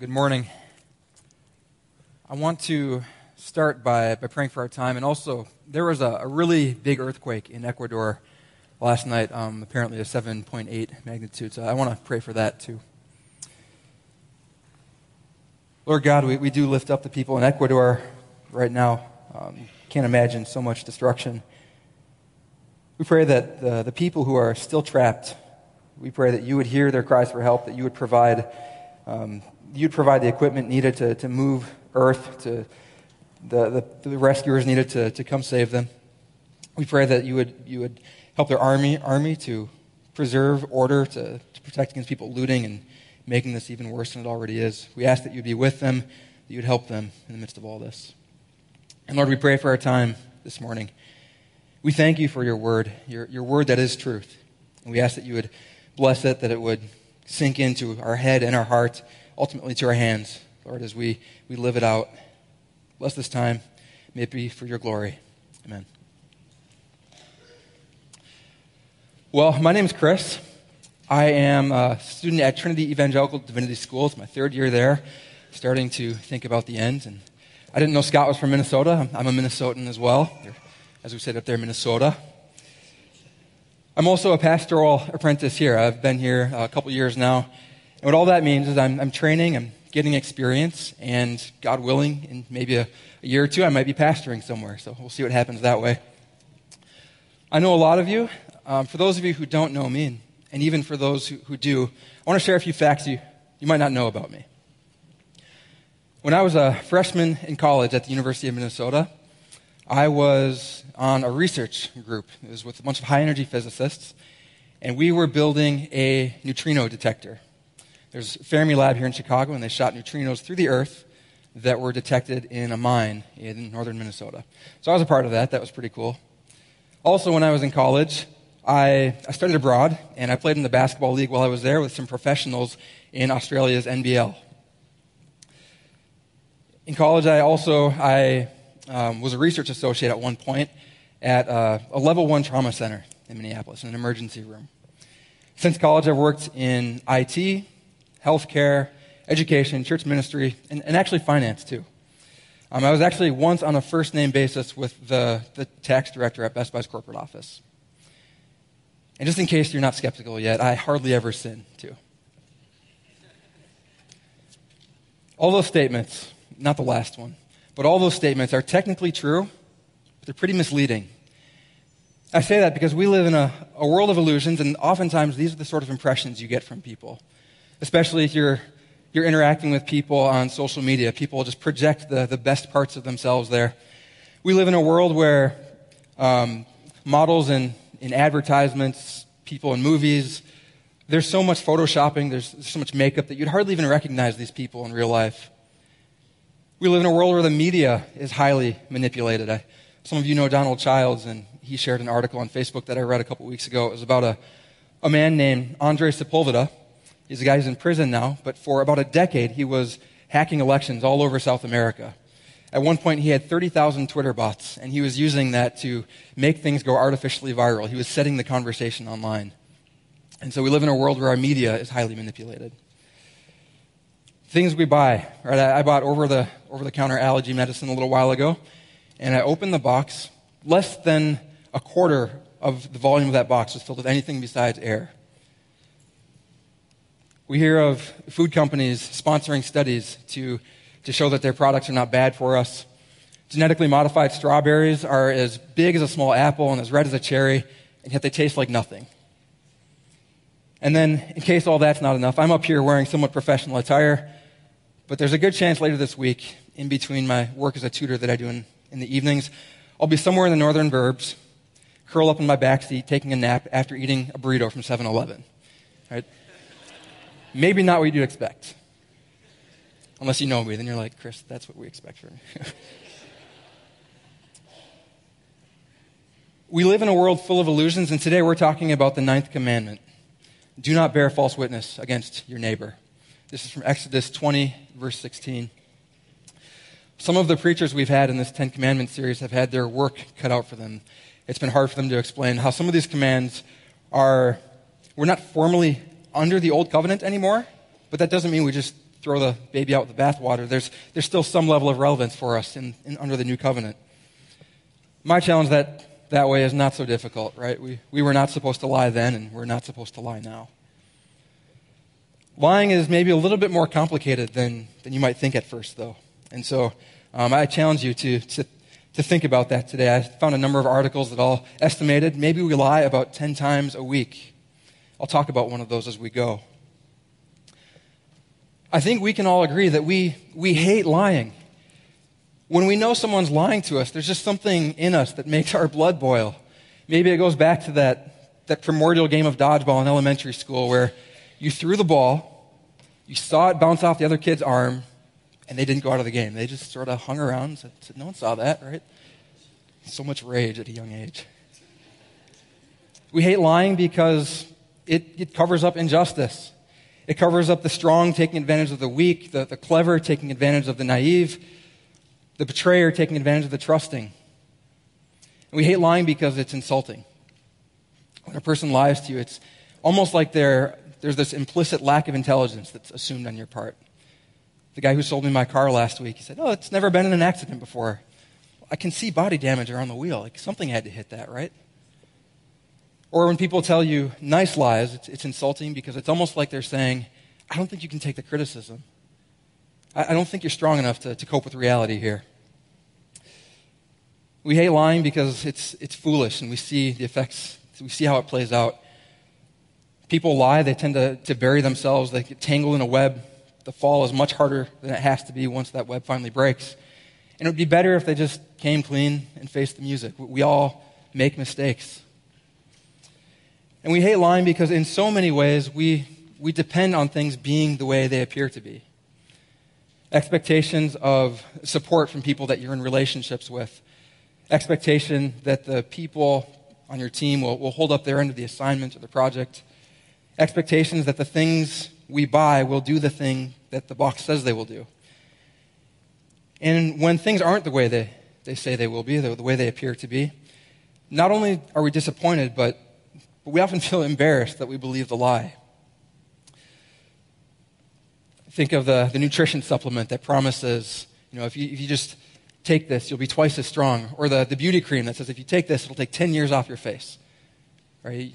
Good morning. I want to start by, by praying for our time. And also, there was a, a really big earthquake in Ecuador last night, um, apparently a 7.8 magnitude. So I want to pray for that too. Lord God, we, we do lift up the people in Ecuador right now. Um, can't imagine so much destruction. We pray that the, the people who are still trapped, we pray that you would hear their cries for help, that you would provide um, you'd provide the equipment needed to, to move earth, to the, the, the, rescuers needed to, to come save them. We pray that you would, you would help their army, army to preserve order, to, to protect against people looting and making this even worse than it already is. We ask that you'd be with them, that you'd help them in the midst of all this. And Lord, we pray for our time this morning. We thank you for your word, your, your word that is truth. And we ask that you would bless it, that it would sink into our head and our heart ultimately to our hands, Lord, as we, we live it out. Bless this time. May it be for your glory. Amen. Well, my name is Chris. I am a student at Trinity Evangelical Divinity School. It's my third year there, starting to think about the end. And I didn't know Scott was from Minnesota. I'm a Minnesotan as well, as we said up there, Minnesota. I'm also a pastoral apprentice here. I've been here uh, a couple years now, and what all that means is I'm, I'm training, I'm getting experience, and God willing, in maybe a, a year or two, I might be pastoring somewhere. So we'll see what happens that way. I know a lot of you. Um, for those of you who don't know me, and, and even for those who, who do, I want to share a few facts you, you might not know about me. When I was a freshman in college at the University of Minnesota, I was on a research group. It was with a bunch of high energy physicists, and we were building a neutrino detector. There's Fermilab here in Chicago, and they shot neutrinos through the Earth that were detected in a mine in northern Minnesota. So I was a part of that. That was pretty cool. Also, when I was in college, I, I studied abroad, and I played in the basketball league while I was there with some professionals in Australia's NBL. In college, I also I um, was a research associate at one point at uh, a level one trauma center in Minneapolis, in an emergency room. Since college, I've worked in IT, healthcare, education, church ministry, and, and actually finance too. Um, I was actually once on a first name basis with the, the tax director at Best Buy's corporate office. And just in case you're not skeptical yet, I hardly ever sin too. All those statements, not the last one, but all those statements are technically true, but they're pretty misleading. I say that because we live in a, a world of illusions, and oftentimes these are the sort of impressions you get from people especially if you're, you're interacting with people on social media. People just project the, the best parts of themselves there. We live in a world where um, models in, in advertisements, people in movies, there's so much photoshopping, there's, there's so much makeup that you'd hardly even recognize these people in real life. We live in a world where the media is highly manipulated. I, some of you know Donald Childs, and he shared an article on Facebook that I read a couple weeks ago. It was about a, a man named Andre Sepulveda He's a guy who's in prison now, but for about a decade, he was hacking elections all over South America. At one point, he had 30,000 Twitter bots, and he was using that to make things go artificially viral. He was setting the conversation online. And so we live in a world where our media is highly manipulated. Things we buy, right? I bought over the, over the counter allergy medicine a little while ago, and I opened the box. Less than a quarter of the volume of that box was filled with anything besides air. We hear of food companies sponsoring studies to, to show that their products are not bad for us. Genetically modified strawberries are as big as a small apple and as red as a cherry, and yet they taste like nothing. And then, in case all that's not enough, I'm up here wearing somewhat professional attire, but there's a good chance later this week, in between my work as a tutor that I do in, in the evenings, I'll be somewhere in the northern burbs, curl up in my back seat, taking a nap after eating a burrito from 7 Eleven. Right? Maybe not what you'd expect. Unless you know me, then you're like, Chris, that's what we expect from you. we live in a world full of illusions, and today we're talking about the ninth commandment do not bear false witness against your neighbor. This is from Exodus 20, verse 16. Some of the preachers we've had in this Ten Commandments series have had their work cut out for them. It's been hard for them to explain how some of these commands are, we're not formally under the old covenant anymore, but that doesn't mean we just throw the baby out with the bathwater, there's, there's still some level of relevance for us in, in, under the new covenant. My challenge that, that way is not so difficult, right? We, we were not supposed to lie then, and we're not supposed to lie now. Lying is maybe a little bit more complicated than, than you might think at first, though. And so um, I challenge you to, to, to think about that today. I found a number of articles that all estimated maybe we lie about 10 times a week. I'll talk about one of those as we go. I think we can all agree that we, we hate lying. When we know someone's lying to us, there's just something in us that makes our blood boil. Maybe it goes back to that, that primordial game of dodgeball in elementary school where you threw the ball, you saw it bounce off the other kid's arm, and they didn't go out of the game. They just sort of hung around and said, said No one saw that, right? So much rage at a young age. We hate lying because it, it covers up injustice. It covers up the strong taking advantage of the weak, the, the clever taking advantage of the naive, the betrayer taking advantage of the trusting. And we hate lying because it's insulting. When a person lies to you, it's almost like there's this implicit lack of intelligence that's assumed on your part. The guy who sold me my car last week, he said, Oh, it's never been in an accident before. I can see body damage around the wheel. Like something had to hit that, right? Or when people tell you nice lies, it's, it's insulting because it's almost like they're saying, I don't think you can take the criticism. I, I don't think you're strong enough to, to cope with reality here. We hate lying because it's, it's foolish and we see the effects, we see how it plays out. People lie, they tend to, to bury themselves, they get tangled in a web the fall is much harder than it has to be once that web finally breaks. And it would be better if they just came clean and faced the music. We all make mistakes. And we hate lying because, in so many ways, we, we depend on things being the way they appear to be. Expectations of support from people that you're in relationships with, expectation that the people on your team will, will hold up their end of the assignment or the project, expectations that the things we buy will do the thing that the box says they will do. And when things aren't the way they, they say they will be, the, the way they appear to be, not only are we disappointed, but, but we often feel embarrassed that we believe the lie. Think of the, the nutrition supplement that promises, you know, if you, if you just take this, you'll be twice as strong. Or the, the beauty cream that says if you take this, it'll take 10 years off your face. Right? You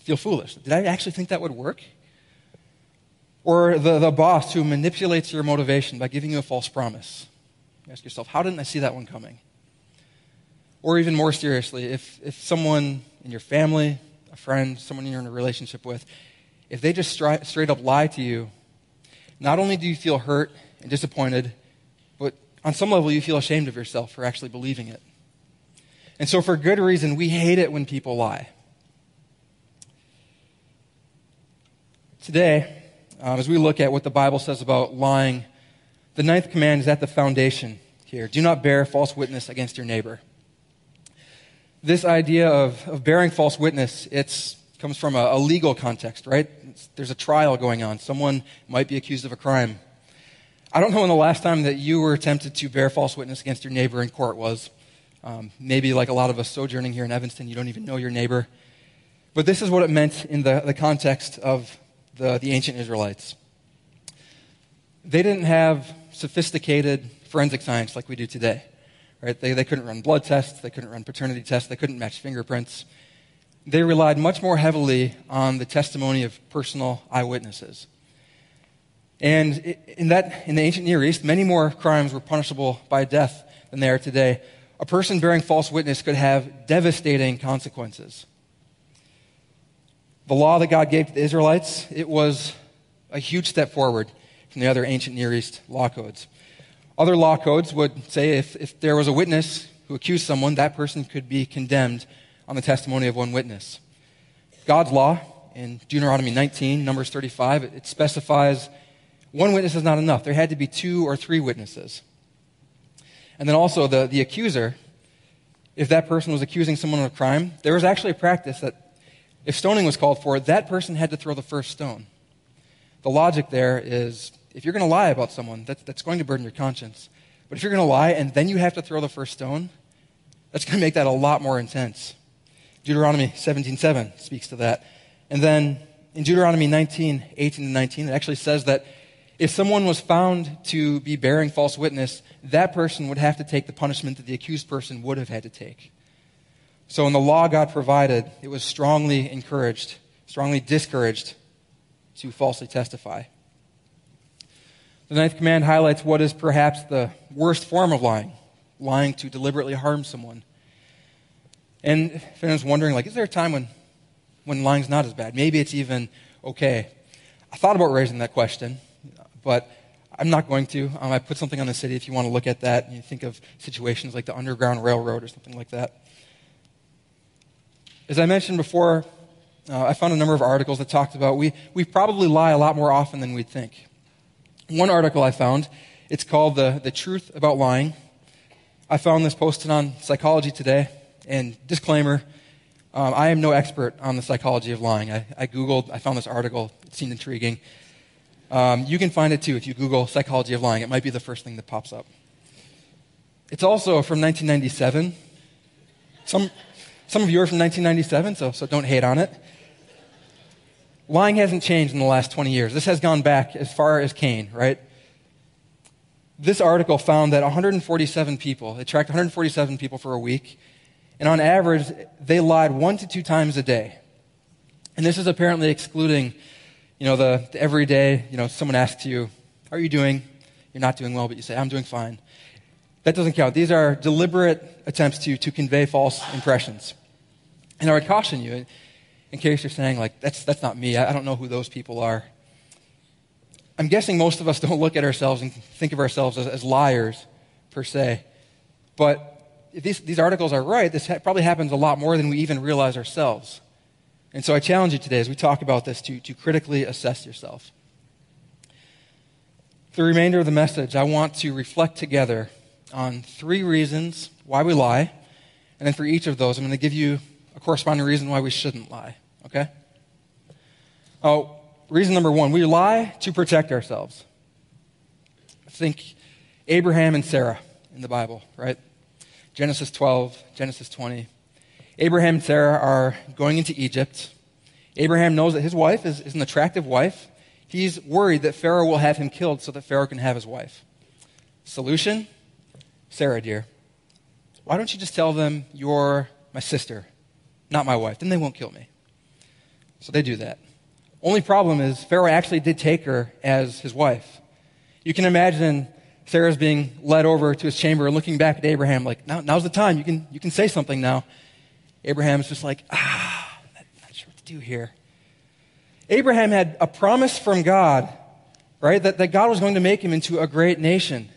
feel foolish. Did I actually think that would work? Or the, the boss who manipulates your motivation by giving you a false promise. You ask yourself, how didn't I see that one coming? Or even more seriously, if, if someone in your family, a friend, someone you're in a relationship with, if they just stri- straight up lie to you, not only do you feel hurt and disappointed, but on some level you feel ashamed of yourself for actually believing it. And so, for good reason, we hate it when people lie. Today, um, as we look at what the Bible says about lying, the ninth command is at the foundation here. Do not bear false witness against your neighbor. This idea of, of bearing false witness, it comes from a, a, legal context, right? It's, there's a trial going on. Someone might be accused of a crime. I don't know when the last time that you were tempted to bear false witness against your neighbor in court was. Um, maybe like a lot of us sojourning here in Evanston, you don't even know your neighbor. But this is what it meant in the, the context of the, the ancient Israelites. They didn't have sophisticated forensic science like we do today. Right? They, they couldn't run blood tests, they couldn't run paternity tests, they couldn't match fingerprints. They relied much more heavily on the testimony of personal eyewitnesses. And in, that, in the ancient Near East, many more crimes were punishable by death than they are today. A person bearing false witness could have devastating consequences. The law that God gave to the Israelites, it was a huge step forward from the other ancient Near East law codes. Other law codes would say if, if there was a witness who accused someone, that person could be condemned on the testimony of one witness. God's law in Deuteronomy 19, Numbers 35, it, it specifies one witness is not enough. There had to be two or three witnesses. And then also the, the accuser, if that person was accusing someone of a crime, there was actually a practice that if stoning was called for, that person had to throw the first stone. The logic there is if you're going to lie about someone, that's, that's going to burden your conscience. But if you're going to lie and then you have to throw the first stone, that's going to make that a lot more intense. Deuteronomy 17:7 speaks to that. And then in Deuteronomy 19, 18 to 19, it actually says that If someone was found to be bearing false witness, that person would have to take the punishment that the accused person would have had to take. So, in the law God provided, it was strongly encouraged, strongly discouraged to falsely testify. The ninth command highlights what is perhaps the worst form of lying lying to deliberately harm someone. And if anyone's wondering, like, is there a time when, when lying's not as bad? Maybe it's even okay. I thought about raising that question, but I'm not going to. Um, I put something on the city if you want to look at that and you think of situations like the Underground Railroad or something like that. As I mentioned before, uh, I found a number of articles that talked about we, we probably lie a lot more often than we'd think. One article I found, it's called the, the Truth About Lying. I found this posted on Psychology Today. And disclaimer, um, I am no expert on the psychology of lying. I, I Googled, I found this article, it seemed intriguing. Um, you can find it too if you Google psychology of lying. It might be the first thing that pops up. It's also from 1997. Some, some of you are from 1997, so, so don't hate on it. Lying hasn't changed in the last 20 years. This has gone back as far as Cain, right? This article found that 147 people, it tracked 147 people for a week, and on average, they lied one to two times a day. And this is apparently excluding, you know, the, the everyday, you know, someone asks you, How are you doing? You're not doing well, but you say, I'm doing fine. That doesn't count. These are deliberate attempts to, to convey false impressions. And I would caution you, in case you're saying, like, that's, that's not me, I, don't know who those people are. I'm guessing most of us don't look at ourselves and think of ourselves as, as liars, per se. But if these, these articles are right, this ha- probably happens a lot more than we even realize ourselves. And so I challenge you today as we talk about this to, to critically assess yourself. The remainder of the message, I want to reflect together on three reasons why we lie. And then for each of those, I'm going to give you a corresponding reason why we shouldn't lie. Okay? Oh, reason number one we lie to protect ourselves. Think Abraham and Sarah in the Bible, right? Genesis 12, Genesis 20. Abraham and Sarah are going into Egypt. Abraham knows that his wife is, is an attractive wife. He's worried that Pharaoh will have him killed so that Pharaoh can have his wife. Solution? Sarah, dear, why don't you just tell them you're my sister, not my wife? Then they won't kill me. So they do that. Only problem is, Pharaoh actually did take her as his wife. You can imagine Sarah's being led over to his chamber and looking back at Abraham, like, now, now's the time. You can, you can say something now. Abraham's just like, ah, I'm not sure what to do here. Abraham had a promise from God, right, that, that God was going to make him into a great nation.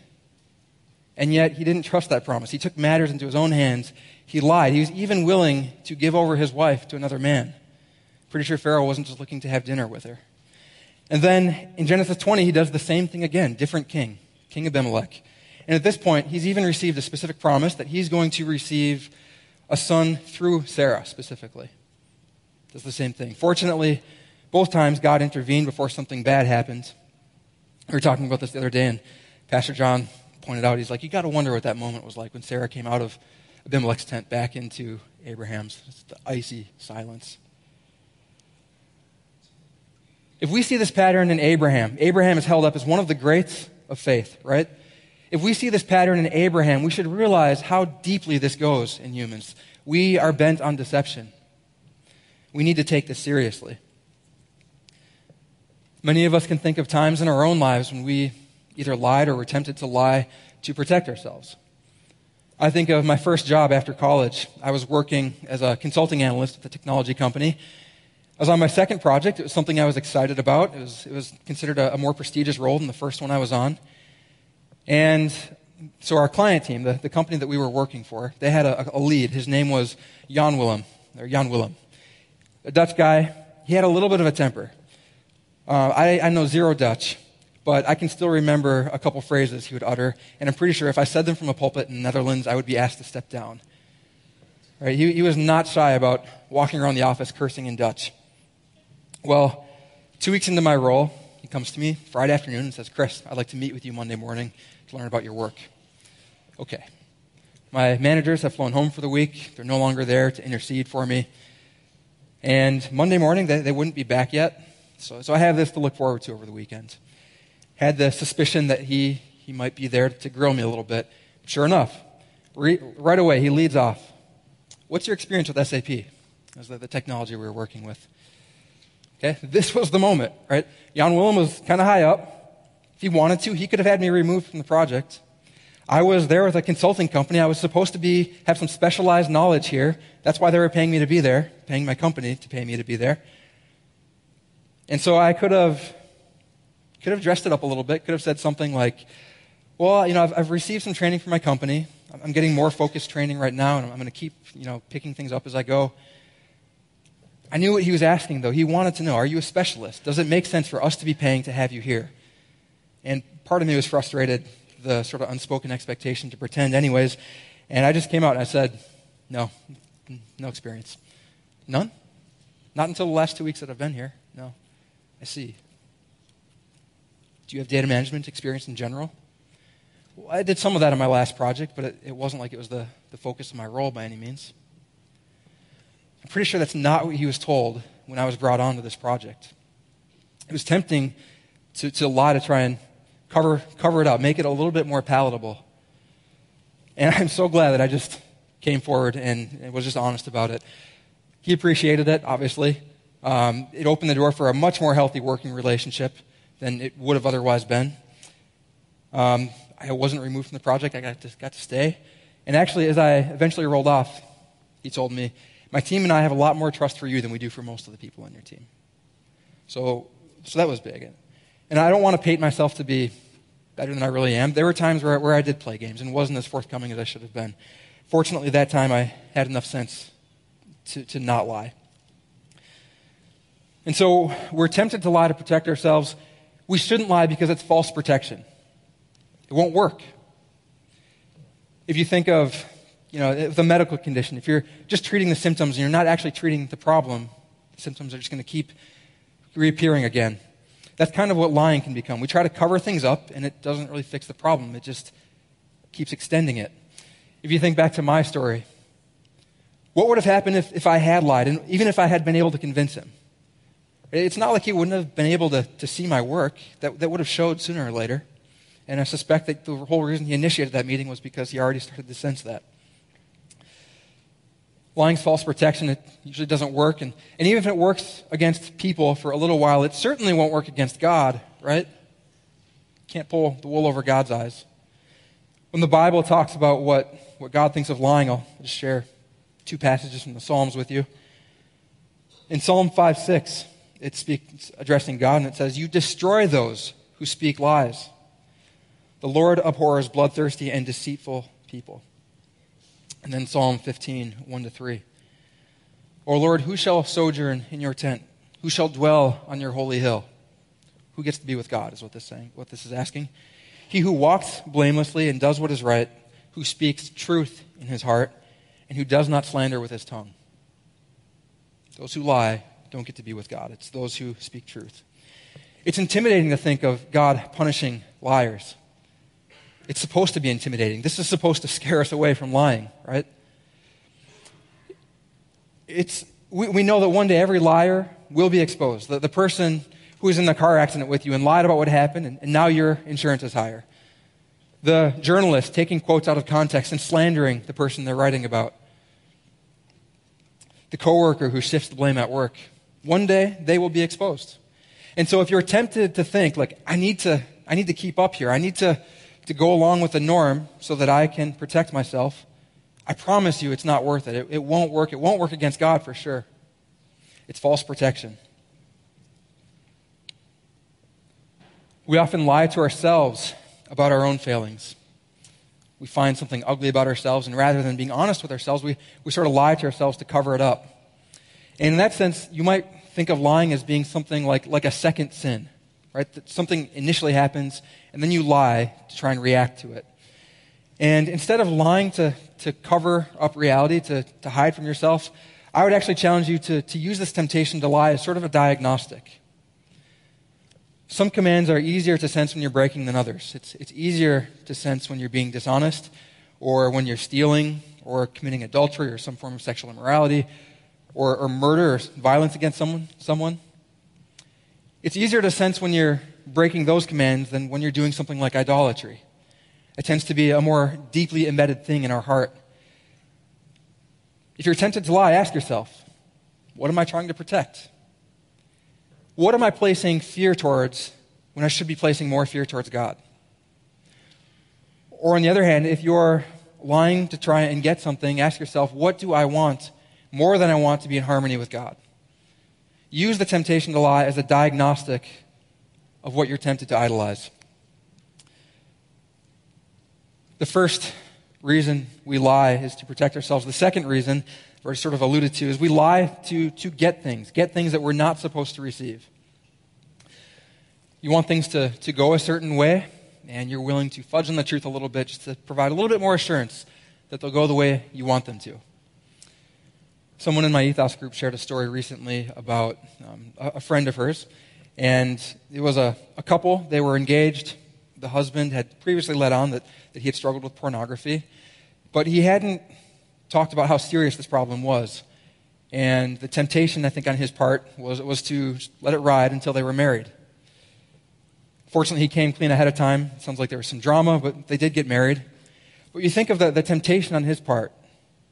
And yet he didn't trust that promise. He took matters into his own hands. He lied. He was even willing to give over his wife to another man. Pretty sure Pharaoh wasn't just looking to have dinner with her. And then in Genesis 20, he does the same thing again, different king, King Abimelech. And at this point, he's even received a specific promise that he's going to receive a son through Sarah specifically. Does the same thing. Fortunately, both times God intervened before something bad happened. We were talking about this the other day, and Pastor John pointed out, he's like, you got to wonder what that moment was like when Sarah came out of Abimelech's tent back into Abraham's. It's the icy silence. If we see this pattern in Abraham, Abraham is held up as one of the greats of faith, right? If we see this pattern in Abraham, we should realize how deeply this goes in humans. We are bent on deception. We need to take this seriously. Many of us can think of times in our own lives when we either lied or were tempted to lie to protect ourselves. I think of my first job after college. I was working as a consulting analyst at a technology company, I was on my second project. It was something I was excited about. It was, it was considered a, a more prestigious role than the first one I was on. And so our client team, the, the company that we were working for, they had a, a lead. His name was Jan Willem, or Jan Willem. A Dutch guy. He had a little bit of a temper. Uh, I, I know zero Dutch, but I can still remember a couple phrases he would utter, and I'm pretty sure if I said them from a pulpit in the Netherlands, I would be asked to step down. Right? He, he was not shy about walking around the office cursing in Dutch. Well, two weeks into my role, he comes to me Friday afternoon and says, Chris, I'd like to meet with you Monday morning to learn about your work. Okay. My managers have flown home for the week. They're no longer there to intercede for me. And Monday morning, they, they wouldn't be back yet. So, so I have this to look forward to over the weekend. had the suspicion that he, he might be there to grill me a little bit. Sure enough, re- right away, he leads off. What's your experience with SAP? As the, the technology we were working with. Okay, this was the moment, right? Jan Willem was kind of high up. If he wanted to, he could have had me removed from the project. I was there with a consulting company. I was supposed to be have some specialized knowledge here. That's why they were paying me to be there, paying my company to pay me to be there. And so I could have could have dressed it up a little bit. Could have said something like, "Well, you know, I've, I've received some training from my company. I'm getting more focused training right now, and I'm going to keep, you know, picking things up as I go." I knew what he was asking, though. He wanted to know Are you a specialist? Does it make sense for us to be paying to have you here? And part of me was frustrated, the sort of unspoken expectation to pretend, anyways. And I just came out and I said, No, no experience. None? Not until the last two weeks that I've been here. No. I see. Do you have data management experience in general? Well, I did some of that in my last project, but it, it wasn't like it was the, the focus of my role by any means. I'm pretty sure that's not what he was told when I was brought onto this project. It was tempting to, to lie to try and cover, cover it up, make it a little bit more palatable. And I'm so glad that I just came forward and was just honest about it. He appreciated it, obviously. Um, it opened the door for a much more healthy working relationship than it would have otherwise been. Um, I wasn't removed from the project. I got to, got to stay. And actually, as I eventually rolled off, he told me, my team and I have a lot more trust for you than we do for most of the people on your team. So, so that was big. And I don't want to paint myself to be better than I really am. There were times where, where I did play games and wasn't as forthcoming as I should have been. Fortunately, that time I had enough sense to, to not lie. And so we're tempted to lie to protect ourselves. We shouldn't lie because it's false protection. It won't work. If you think of you know, the medical condition, if you're just treating the symptoms and you're not actually treating the problem, the symptoms are just going to keep reappearing again. That's kind of what lying can become. We try to cover things up, and it doesn't really fix the problem, it just keeps extending it. If you think back to my story, what would have happened if, if I had lied, and even if I had been able to convince him? It's not like he wouldn't have been able to, to see my work. That, that would have showed sooner or later. And I suspect that the whole reason he initiated that meeting was because he already started to sense that. Lying's false protection, it usually doesn't work. And, and even if it works against people for a little while, it certainly won't work against God, right? Can't pull the wool over God's eyes. When the Bible talks about what, what God thinks of lying, I'll just share two passages from the Psalms with you. In Psalm 5 6, it speaks addressing God, and it says, You destroy those who speak lies. The Lord abhors bloodthirsty and deceitful people. And then Psalm 15, 1 to 3. O Lord, who shall sojourn in your tent? Who shall dwell on your holy hill? Who gets to be with God is what this, saying, what this is asking. He who walks blamelessly and does what is right, who speaks truth in his heart, and who does not slander with his tongue. Those who lie don't get to be with God. It's those who speak truth. It's intimidating to think of God punishing liars. It's supposed to be intimidating. This is supposed to scare us away from lying, right? It's, we, we know that one day every liar will be exposed. The, the person who was in the car accident with you and lied about what happened, and, and now your insurance is higher. The journalist taking quotes out of context and slandering the person they're writing about. The coworker who shifts the blame at work. One day they will be exposed. And so if you're tempted to think, like, I need to, I need to keep up here, I need to to go along with the norm so that I can protect myself, I promise you it's not worth it. it. It won't work. It won't work against God for sure. It's false protection. We often lie to ourselves about our own failings. We find something ugly about ourselves, and rather than being honest with ourselves, we, we sort of lie to ourselves to cover it up. And in that sense, you might think of lying as being something like, like a second sin right? That something initially happens, and then you lie to try and react to it. And instead of lying to, to cover up reality, to, to hide from yourself, I would actually challenge you to, to use this temptation to lie as sort of a diagnostic. Some commands are easier to sense when you're breaking than others. It's, it's easier to sense when you're being dishonest, or when you're stealing, or committing adultery, or some form of sexual immorality, or, or murder, or violence against someone. someone. It's easier to sense when you're breaking those commands than when you're doing something like idolatry. It tends to be a more deeply embedded thing in our heart. If you're tempted to lie, ask yourself, what am I trying to protect? What am I placing fear towards when I should be placing more fear towards God? Or on the other hand, if you're lying to try and get something, ask yourself, what do I want more than I want to be in harmony with God? Use the temptation to lie as a diagnostic of what you're tempted to idolize. The first reason we lie is to protect ourselves. The second reason, or sort of alluded to, is we lie to, to get things, get things that we're not supposed to receive. You want things to, to go a certain way, and you're willing to fudge on the truth a little bit just to provide a little bit more assurance that they'll go the way you want them to. Someone in my ethos group shared a story recently about um, a, a, friend of hers, and it was a, a couple. They were engaged. The husband had previously let on that, that he had struggled with pornography, but he hadn't talked about how serious this problem was. And the temptation, I think, on his part was, was to let it ride until they were married. Fortunately, he came clean ahead of time. Sounds like there was some drama, but they did get married. But you think of the, the temptation on his part.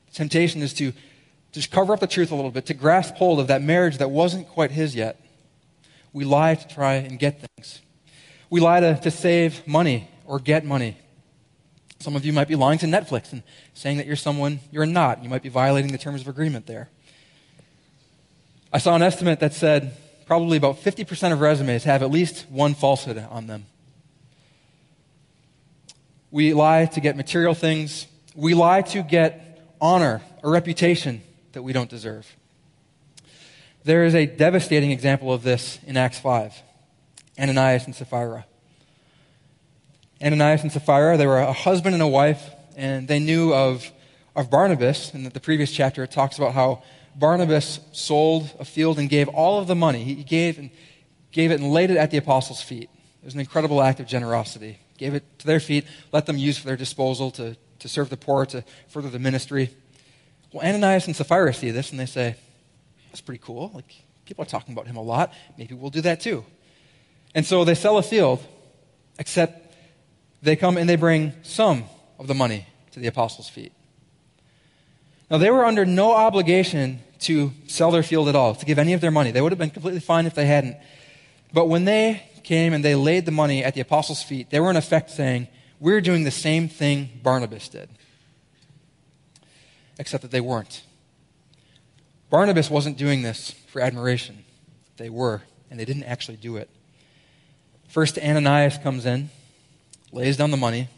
The temptation is to just cover up the truth a little bit, to grasp hold of that marriage that wasn't quite his yet. We lie to try and get things. We lie to, to save money or get money. Some of you might be lying to Netflix and saying that you're someone you're not. You might be violating the terms of agreement there. I saw an estimate that said probably about 50% of resumes have at least one falsehood on them. We lie to get material things. We lie to get honor, a reputation that we don't deserve. There is a devastating example of this in Acts 5 Ananias and Sapphira. Ananias and Sapphira, they were a husband and a wife, and they knew of, of Barnabas. In the previous chapter, it talks about how Barnabas sold a field and gave all of the money. He gave, and, gave it and laid it at the apostles' feet. It was an incredible act of generosity. Gave it to their feet, let them use for their disposal to, to serve the poor, to further the ministry. Well, Ananias and Sapphira see this and they say, That's pretty cool. Like, people are talking about him a lot. Maybe we'll do that too. And so they sell a field, except they come and they bring some of the money to the apostles' feet. Now, they were under no obligation to sell their field at all, to give any of their money. They would have been completely fine if they hadn't. But when they came and they laid the money at the apostles' feet, they were in effect saying, We're doing the same thing Barnabas did. Except that they weren't. Barnabas wasn't doing this for admiration. They were, and they didn't actually do it. First, Ananias comes in, lays down the money.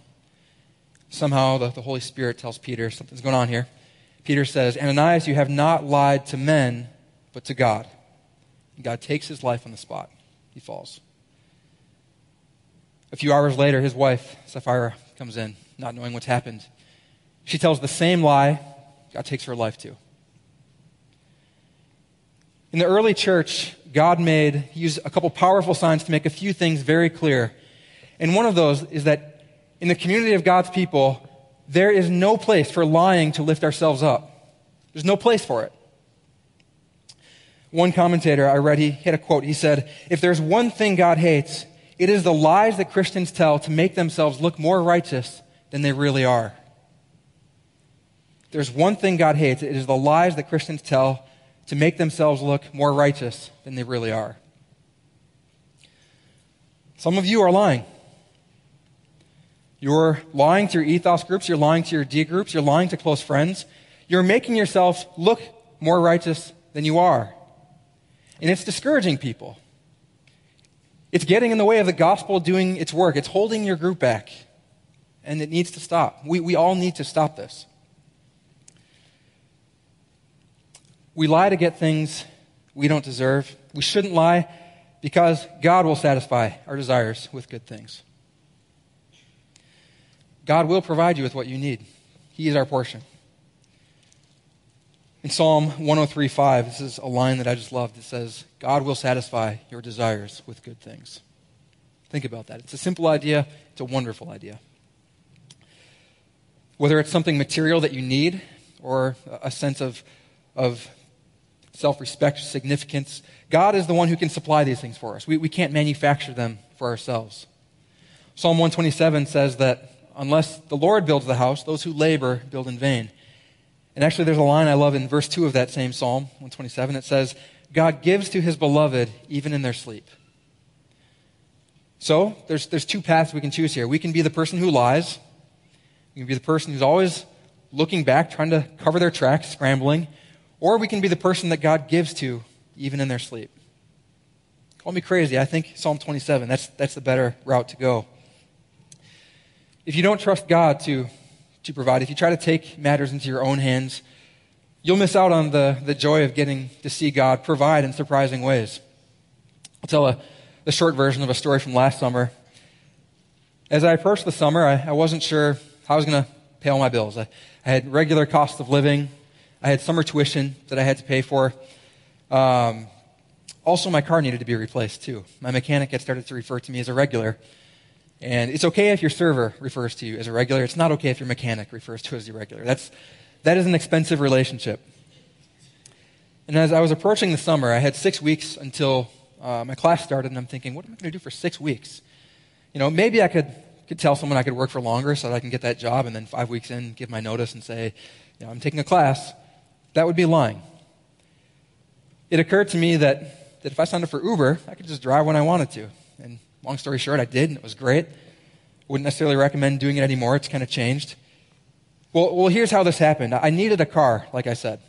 Somehow the, the Holy Spirit tells Peter something's going on here. Peter says, Ananias, you have not lied to men, but to God. And God takes his life on the spot. He falls. A few hours later, his wife, Sapphira, comes in, not knowing what's happened. She tells the same lie. God takes her life too. In the early church, God made, he used a couple powerful signs to make a few things very clear. And one of those is that in the community of God's people, there is no place for lying to lift ourselves up. There's no place for it. One commentator I read, he had a quote. He said, If there's one thing God hates, it is the lies that Christians tell to make themselves look more righteous than they really are. There's one thing God hates, it is the lies that Christians tell to make themselves look more righteous than they really are. Some of you are lying. You're lying to your ethos groups, you're lying to your D groups, you're lying to close friends. You're making yourself look more righteous than you are. And it's discouraging people. It's getting in the way of the gospel doing its work. It's holding your group back. And it needs to stop. We, we all need to stop this. We lie to get things we don't deserve. We shouldn't lie because God will satisfy our desires with good things. God will provide you with what you need. He is our portion. In Psalm 103:5, this is a line that I just loved. It says, "God will satisfy your desires with good things." Think about that. It's a simple idea, it's a wonderful idea. Whether it's something material that you need or a sense of, of self respect, significance. God is the one who can supply these things for us. We, we can't manufacture them for ourselves. Psalm 127 says that unless the Lord builds the house, those who labor build in vain. And actually, there's a line I love in verse 2 of that same Psalm 127. It says, God gives to his beloved even in their sleep. So, there's, there's two paths we can choose here. We can be the person who lies, we can be the person who's always looking back, trying to cover their tracks, scrambling, or we can be the person that God gives to even in their sleep. Call me crazy. I think Psalm 27, that's, that's the better route to go. If you don't trust God to, to provide, if you try to take matters into your own hands, you'll miss out on the, the joy of getting to see God provide in surprising ways. I'll tell a, the short version of a story from last summer. As I approached the summer, I, I wasn't sure how I was going to pay all my bills. I, I, had regular cost of living. I had summer tuition that I had to pay for. Um, also, my car needed to be replaced, too. My mechanic had started to refer to me as a regular. And it's okay if your server refers to you as a regular. It's not okay if your mechanic refers to you as a regular. That's, that is an expensive relationship. And as I was approaching the summer, I had six weeks until uh, my class started, and I'm thinking, what am I going to do for six weeks? You know, maybe I could, could tell someone I could work for longer so that I can get that job, and then five weeks in, give my notice and say, you know, I'm taking a class. That would be lying. It occurred to me that, that if I signed up for Uber, I could just drive when I wanted to. And long story short, I did, and it was great. Wouldn't necessarily recommend doing it anymore. It's kind of changed. Well, well, here's how this happened. I needed a car, like I said.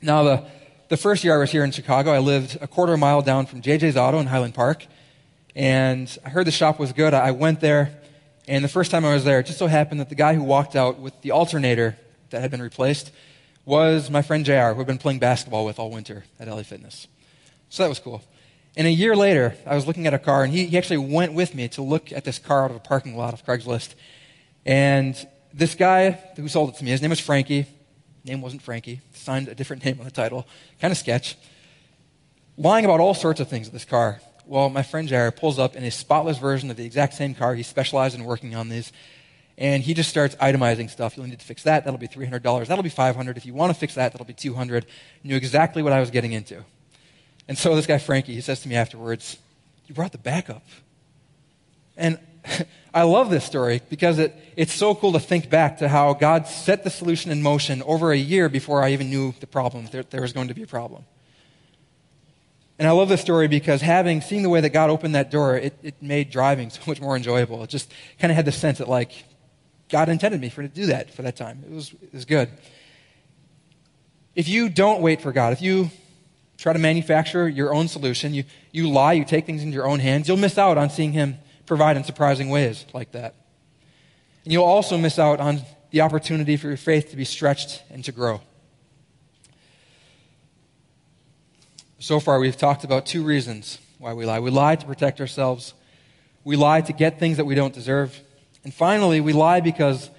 Now, the, the first year I was here in Chicago, I lived a quarter mile down from JJ's Auto in Highland Park. And I heard the shop was good. I went there. And the first time I was there, it just so happened that the guy who walked out with the alternator that had been replaced was my friend JR, who had been playing basketball with all winter at LA Fitness. So that was cool. And a year later, I was looking at a car, and he, he actually went with me to look at this car out of a parking lot of Craigslist. And this guy who sold it to me, his name was Frankie. Name wasn't Frankie. Signed a different name on the title. Kind of sketch. Lying about all sorts of things with this car. Well, my friend Jared pulls up in a spotless version of the exact same car. He specialized in working on these. And he just starts itemizing stuff. You'll need to fix that. That'll be $300. That'll be 500 If you want to fix that, that'll be 200 Knew exactly what I was getting into. And so this guy, Frankie, he says to me afterwards, You brought the backup. And I love this story because it, it's so cool to think back to how God set the solution in motion over a year before I even knew the problem, there, there was going to be a problem. And I love this story because having seen the way that God opened that door, it, it made driving so much more enjoyable. It just kind of had the sense that, like, God intended me for to do that for that time. It was, it was good. If you don't wait for God, if you try to manufacture your own solution, you, you lie, you take things into your own hands, you'll miss out on seeing Him provide in surprising ways like that. And you'll also miss out on the opportunity for your faith to be stretched and to grow. So far, we've talked about two reasons why we lie. We lie to protect ourselves, we lie to get things that we don't deserve. And finally, we lie because,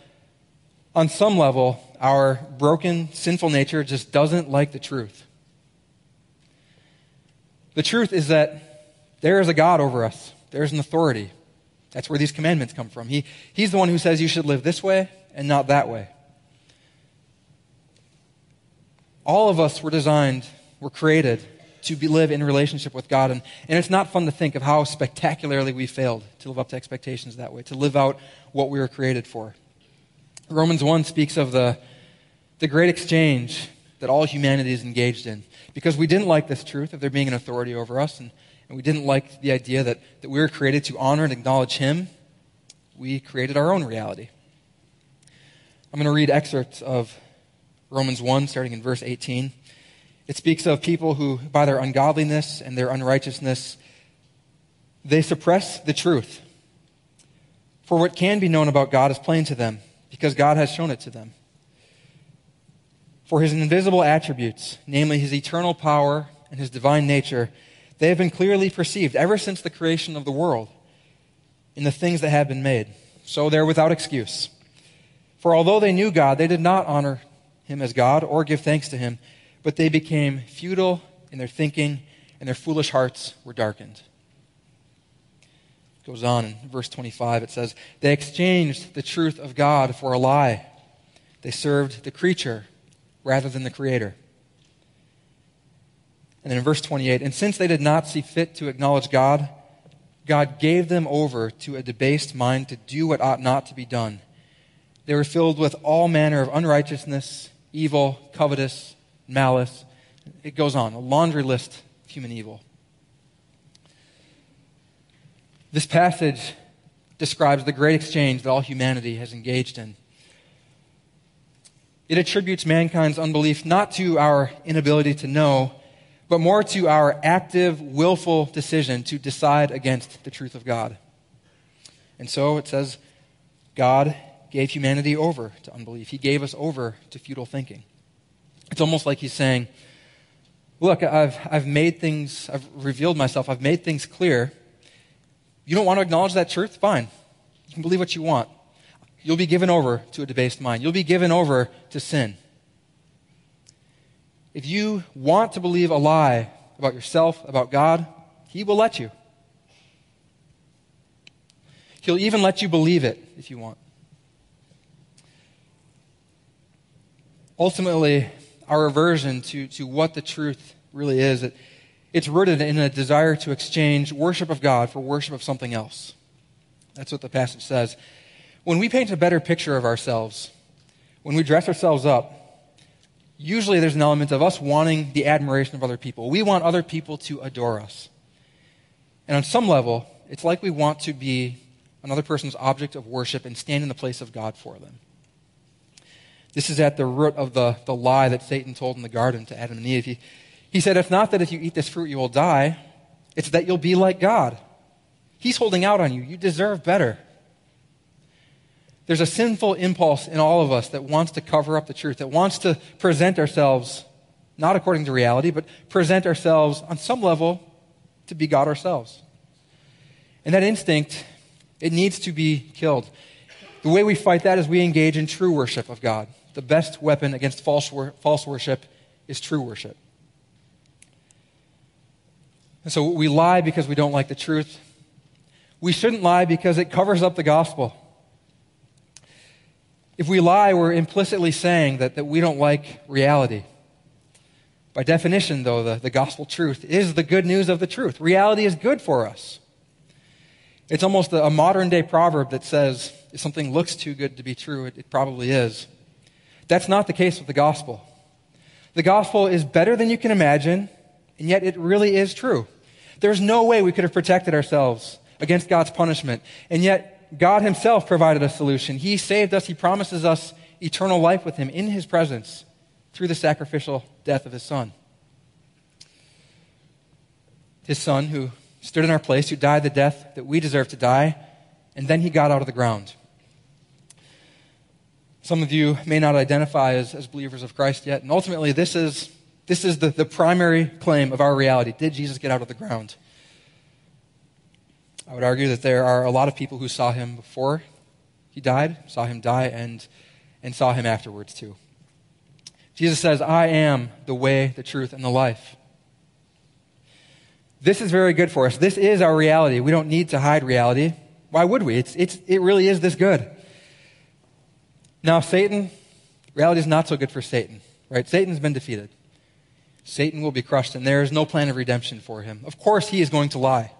on some level, our broken, sinful nature just doesn't like the truth. The truth is that there is a God over us. There's an authority. That's where these commandments come from. He, he's the one who says you should live this way and not that way. All of us were designed, were created to be, live in relationship with God. And, and it's not fun to think of how spectacularly we failed to live up to expectations that way, to live out what we were created for. Romans 1 speaks of the, the great exchange that all humanity is engaged in. Because we didn't like this truth of there being an authority over us, and and we didn't like the idea that, that we were created to honor and acknowledge Him, we created our own reality. I'm going to read excerpts of Romans 1, starting in verse 18. It speaks of people who, by their ungodliness and their unrighteousness, they suppress the truth. For what can be known about God is plain to them, because God has shown it to them. For his invisible attributes, namely his eternal power and his divine nature, they have been clearly perceived ever since the creation of the world in the things that have been made. So they're without excuse. For although they knew God, they did not honor him as God or give thanks to him, but they became futile in their thinking, and their foolish hearts were darkened. It goes on in verse 25. It says, They exchanged the truth of God for a lie. They served the creature rather than the Creator And then in verse 28, and since they did not see fit to acknowledge God, God gave them over to a debased mind to do what ought not to be done. They were filled with all manner of unrighteousness, evil, covetous, malice. It goes on, a laundry list of human evil. This passage describes the great exchange that all humanity has engaged in. It attributes mankind's unbelief not to our inability to know, but more to our active, willful decision to decide against the truth of God. And so it says, God gave humanity over to unbelief. He gave us over to futile thinking. It's almost like he's saying, Look, I've, I've made things, I've revealed myself, I've made things clear. You don't want to acknowledge that truth? Fine. You can believe what you want. You'll be given over to a debased mind. You'll be given over to sin. If you want to believe a lie about yourself, about God, He will let you. He'll even let you believe it if you want. Ultimately, our aversion to, to what the truth really is, it, it's rooted in a desire to exchange worship of God for worship of something else. That's what the passage says. When we paint a better picture of ourselves, when we dress ourselves up, usually there's an element of us wanting the admiration of other people. We want other people to adore us. And on some level, it's like we want to be another person's object of worship and stand in the place of God for them. This is at the root of the, the lie that Satan told in the garden to Adam and Eve. He, he said, It's not that if you eat this fruit you will die, it's that you'll be like God. He's holding out on you. You deserve better. There's a sinful impulse in all of us that wants to cover up the truth, that wants to present ourselves, not according to reality, but present ourselves on some level to be God ourselves. And that instinct, it needs to be killed. The way we fight that is we engage in true worship of God. The best weapon against false, wor- false worship is true worship. And so we lie because we don't like the truth. We shouldn't lie because it covers up the gospel. If we lie, we're implicitly saying that, that we don't like reality. By definition, though, the, the gospel truth is the good news of the truth. Reality is good for us. It's almost a, a modern day proverb that says, if something looks too good to be true, it, it probably is. That's not the case with the gospel. The gospel is better than you can imagine, and yet it really is true. There's no way we could have protected ourselves against God's punishment, and yet God Himself provided a solution. He saved us, He promises us eternal life with Him in His presence through the sacrificial death of His Son. His Son, who stood in our place, who died the death that we deserve to die, and then He got out of the ground. Some of you may not identify as, as believers of Christ yet, and ultimately, this is, this is the, the primary claim of our reality. Did Jesus get out of the ground? I would argue that there are a lot of people who saw him before he died, saw him die, and, and saw him afterwards too. Jesus says, I am the way, the truth, and the life. This is very good for us. This is our reality. We don't need to hide reality. Why would we? It's, it's, it really is this good. Now, Satan, reality is not so good for Satan, right? Satan's been defeated. Satan will be crushed, and there is no plan of redemption for him. Of course, he is going to lie.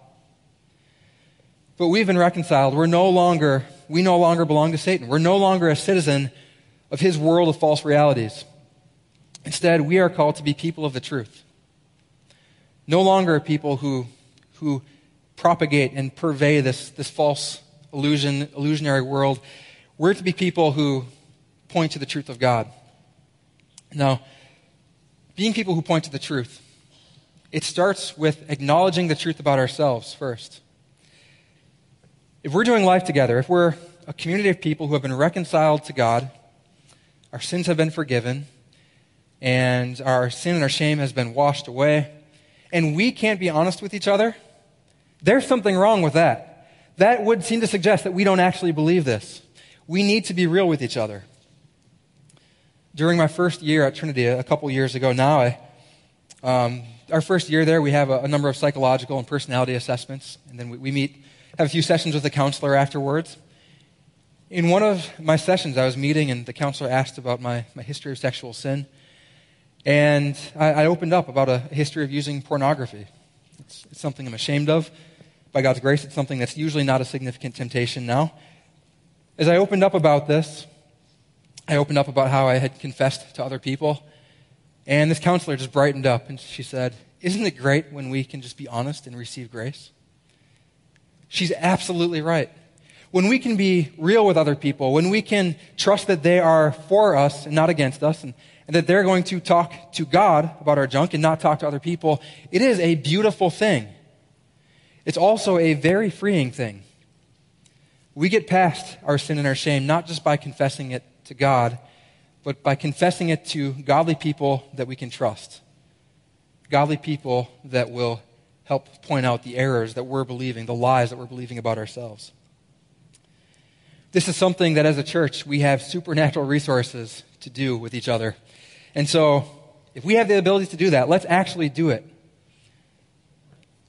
But we've been reconciled. We're no longer, we no longer belong to Satan. We're no longer a citizen of his world of false realities. Instead, we are called to be people of the truth. No longer people who, who propagate and purvey this, this false illusion, illusionary world. We're to be people who point to the truth of God. Now, being people who point to the truth, it starts with acknowledging the truth about ourselves first. If we're doing life together, if we're a community of people who have been reconciled to God, our sins have been forgiven, and our sin and our shame has been washed away, and we can't be honest with each other, there's something wrong with that. That would seem to suggest that we don't actually believe this. We need to be real with each other. During my first year at Trinity, a couple years ago now, I, um, our first year there, we have a, a, number of psychological and personality assessments, and then we, we meet have a few sessions with the counselor afterwards. In one of my sessions, I was meeting, and the counselor asked about my, my history of sexual sin. And I, I opened up about a history of using pornography. It's, it's something I'm ashamed of. By God's grace, it's something that's usually not a significant temptation now. As I opened up about this, I opened up about how I had confessed to other people. And this counselor just brightened up and she said, Isn't it great when we can just be honest and receive grace? She's absolutely right. When we can be real with other people, when we can trust that they are for us and not against us, and, and that they're going to talk to God about our junk and not talk to other people, it is a beautiful thing. It's also a very freeing thing. We get past our sin and our shame not just by confessing it to God, but by confessing it to godly people that we can trust. Godly people that will help point out the errors that we're believing, the lies that we're believing about ourselves. This is something that as a church we have supernatural resources to do with each other. And so, if we have the ability to do that, let's actually do it.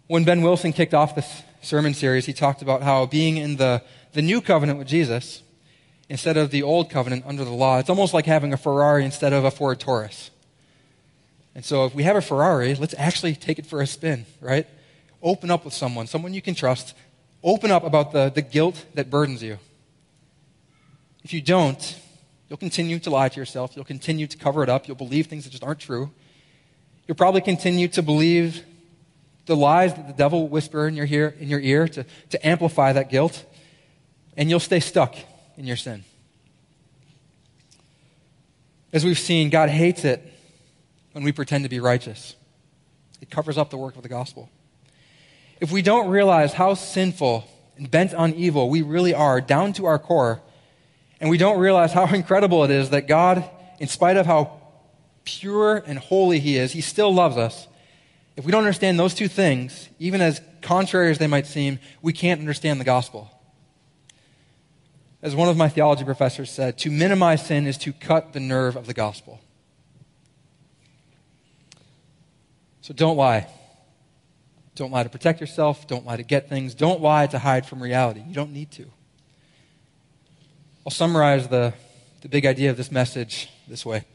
When Ben Wilson kicked off this sermon series, he talked about how being in the, the new covenant with Jesus, instead of the old covenant under the law, it's almost like having a Ferrari instead of a Ford Taurus. And so, if we have a Ferrari, let's actually take it for a spin, right? Open up with someone, someone you can trust. Open up about the, the guilt that burdens you. If you don't, you'll continue to lie to yourself. You'll continue to cover it up. You'll believe things that just aren't true. You'll probably continue to believe the lies that the devil will whisper in your ear, in your ear to, to amplify that guilt, and you'll stay stuck in your sin. As we've seen, God hates it when we pretend to be righteous. It covers up the work of the gospel. If we don't realize how sinful and bent on evil we really are down to our core, and we don't realize how incredible it is that God, in spite of how pure and holy He is, He still loves us if we don't understand those two things, even as contrary as they might seem, we can't understand the gospel. As one of my theology professors said, to minimize sin is to cut the nerve of the gospel. So don't lie. Don't lie to protect yourself. Don't lie to get things. Don't lie to hide from reality. You don't need to. I'll summarize the, the big idea of this message this way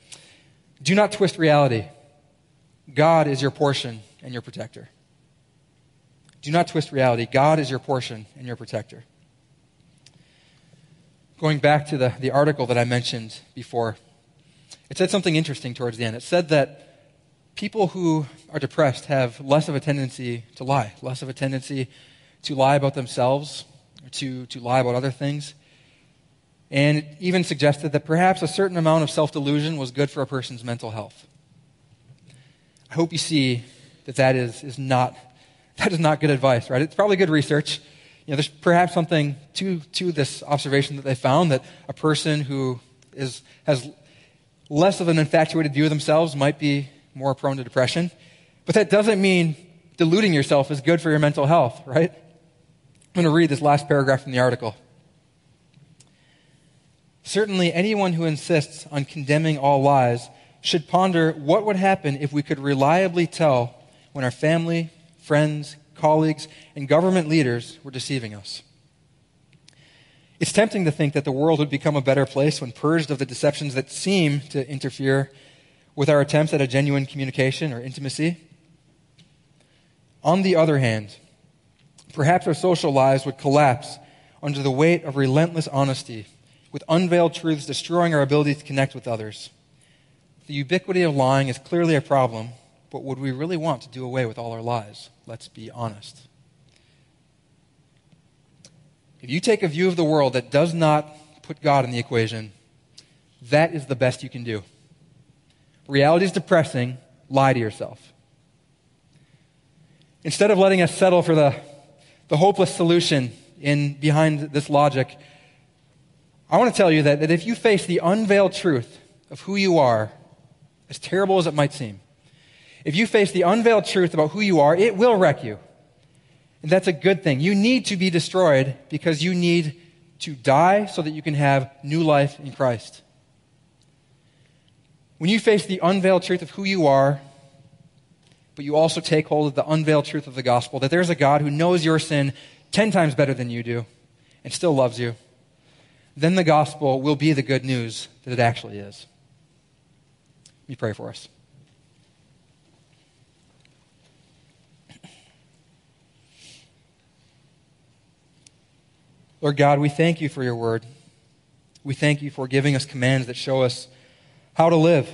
Do not twist reality. God is your portion and your protector. Do not twist reality. God is your portion and your protector. Going back to the, the article that I mentioned before, it said something interesting towards the end. It said that people who are depressed have less of a tendency to lie, less of a tendency to lie about themselves, to, to lie about other things. And it even suggested that perhaps a certain amount of self delusion was good for a person's mental health. I hope you see that that is, is not, that is not good advice, right? It's probably good research. You know, there's perhaps something to, to this observation that they found that a person who is, has less of an infatuated view of themselves might be more prone to depression. But that doesn't mean deluding yourself is good for your mental health, right? I'm going to read this last paragraph from the article. Certainly, anyone who insists on condemning all lies should ponder what would happen if we could reliably tell when our family, friends, colleagues, and government leaders were deceiving us. It's tempting to think that the world would become a better place when purged of the deceptions that seem to interfere with our attempts at a genuine communication or intimacy. On the other hand, perhaps our social lives would collapse under the weight of relentless honesty, with unveiled truths destroying our ability to connect with others. The ubiquity of lying is clearly a problem, but would we really want to do away with all our lies? Let's be honest. If you take a view of the world that does not put God in the equation, that is the best you can do. Reality is depressing, lie to yourself. Instead of letting us settle for the, the hopeless solution in behind this logic, I want to tell you that, that if you face the unveiled truth of who you are, as terrible as it might seem, if you face the unveiled truth about who you are, it will wreck you. And that's a good thing. You need to be destroyed because you need to die so that you can have new life in Christ. When you face the unveiled truth of who you are, but you also take hold of the unveiled truth of the gospel, that there's a God who knows your sin 10 times better than you do and still loves you, then the gospel will be the good news that it actually is. Let me pray for us. Lord God, we thank you for your word. We thank you for giving us commands that show us how to live,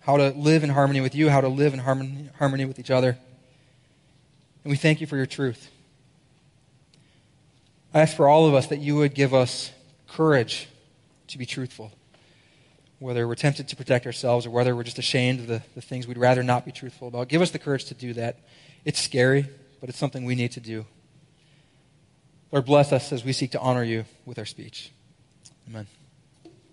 how to live in harmony with you, how to live in harmony, harmony with each other. And we thank you for your truth. I ask for all of us that you would give us courage to be truthful, whether we're tempted to protect ourselves or whether we're just ashamed of the, the things we'd rather not be truthful about. Give us the courage to do that. It's scary, but it's something we need to do. Lord, bless us as we seek to honor you with our speech. Amen.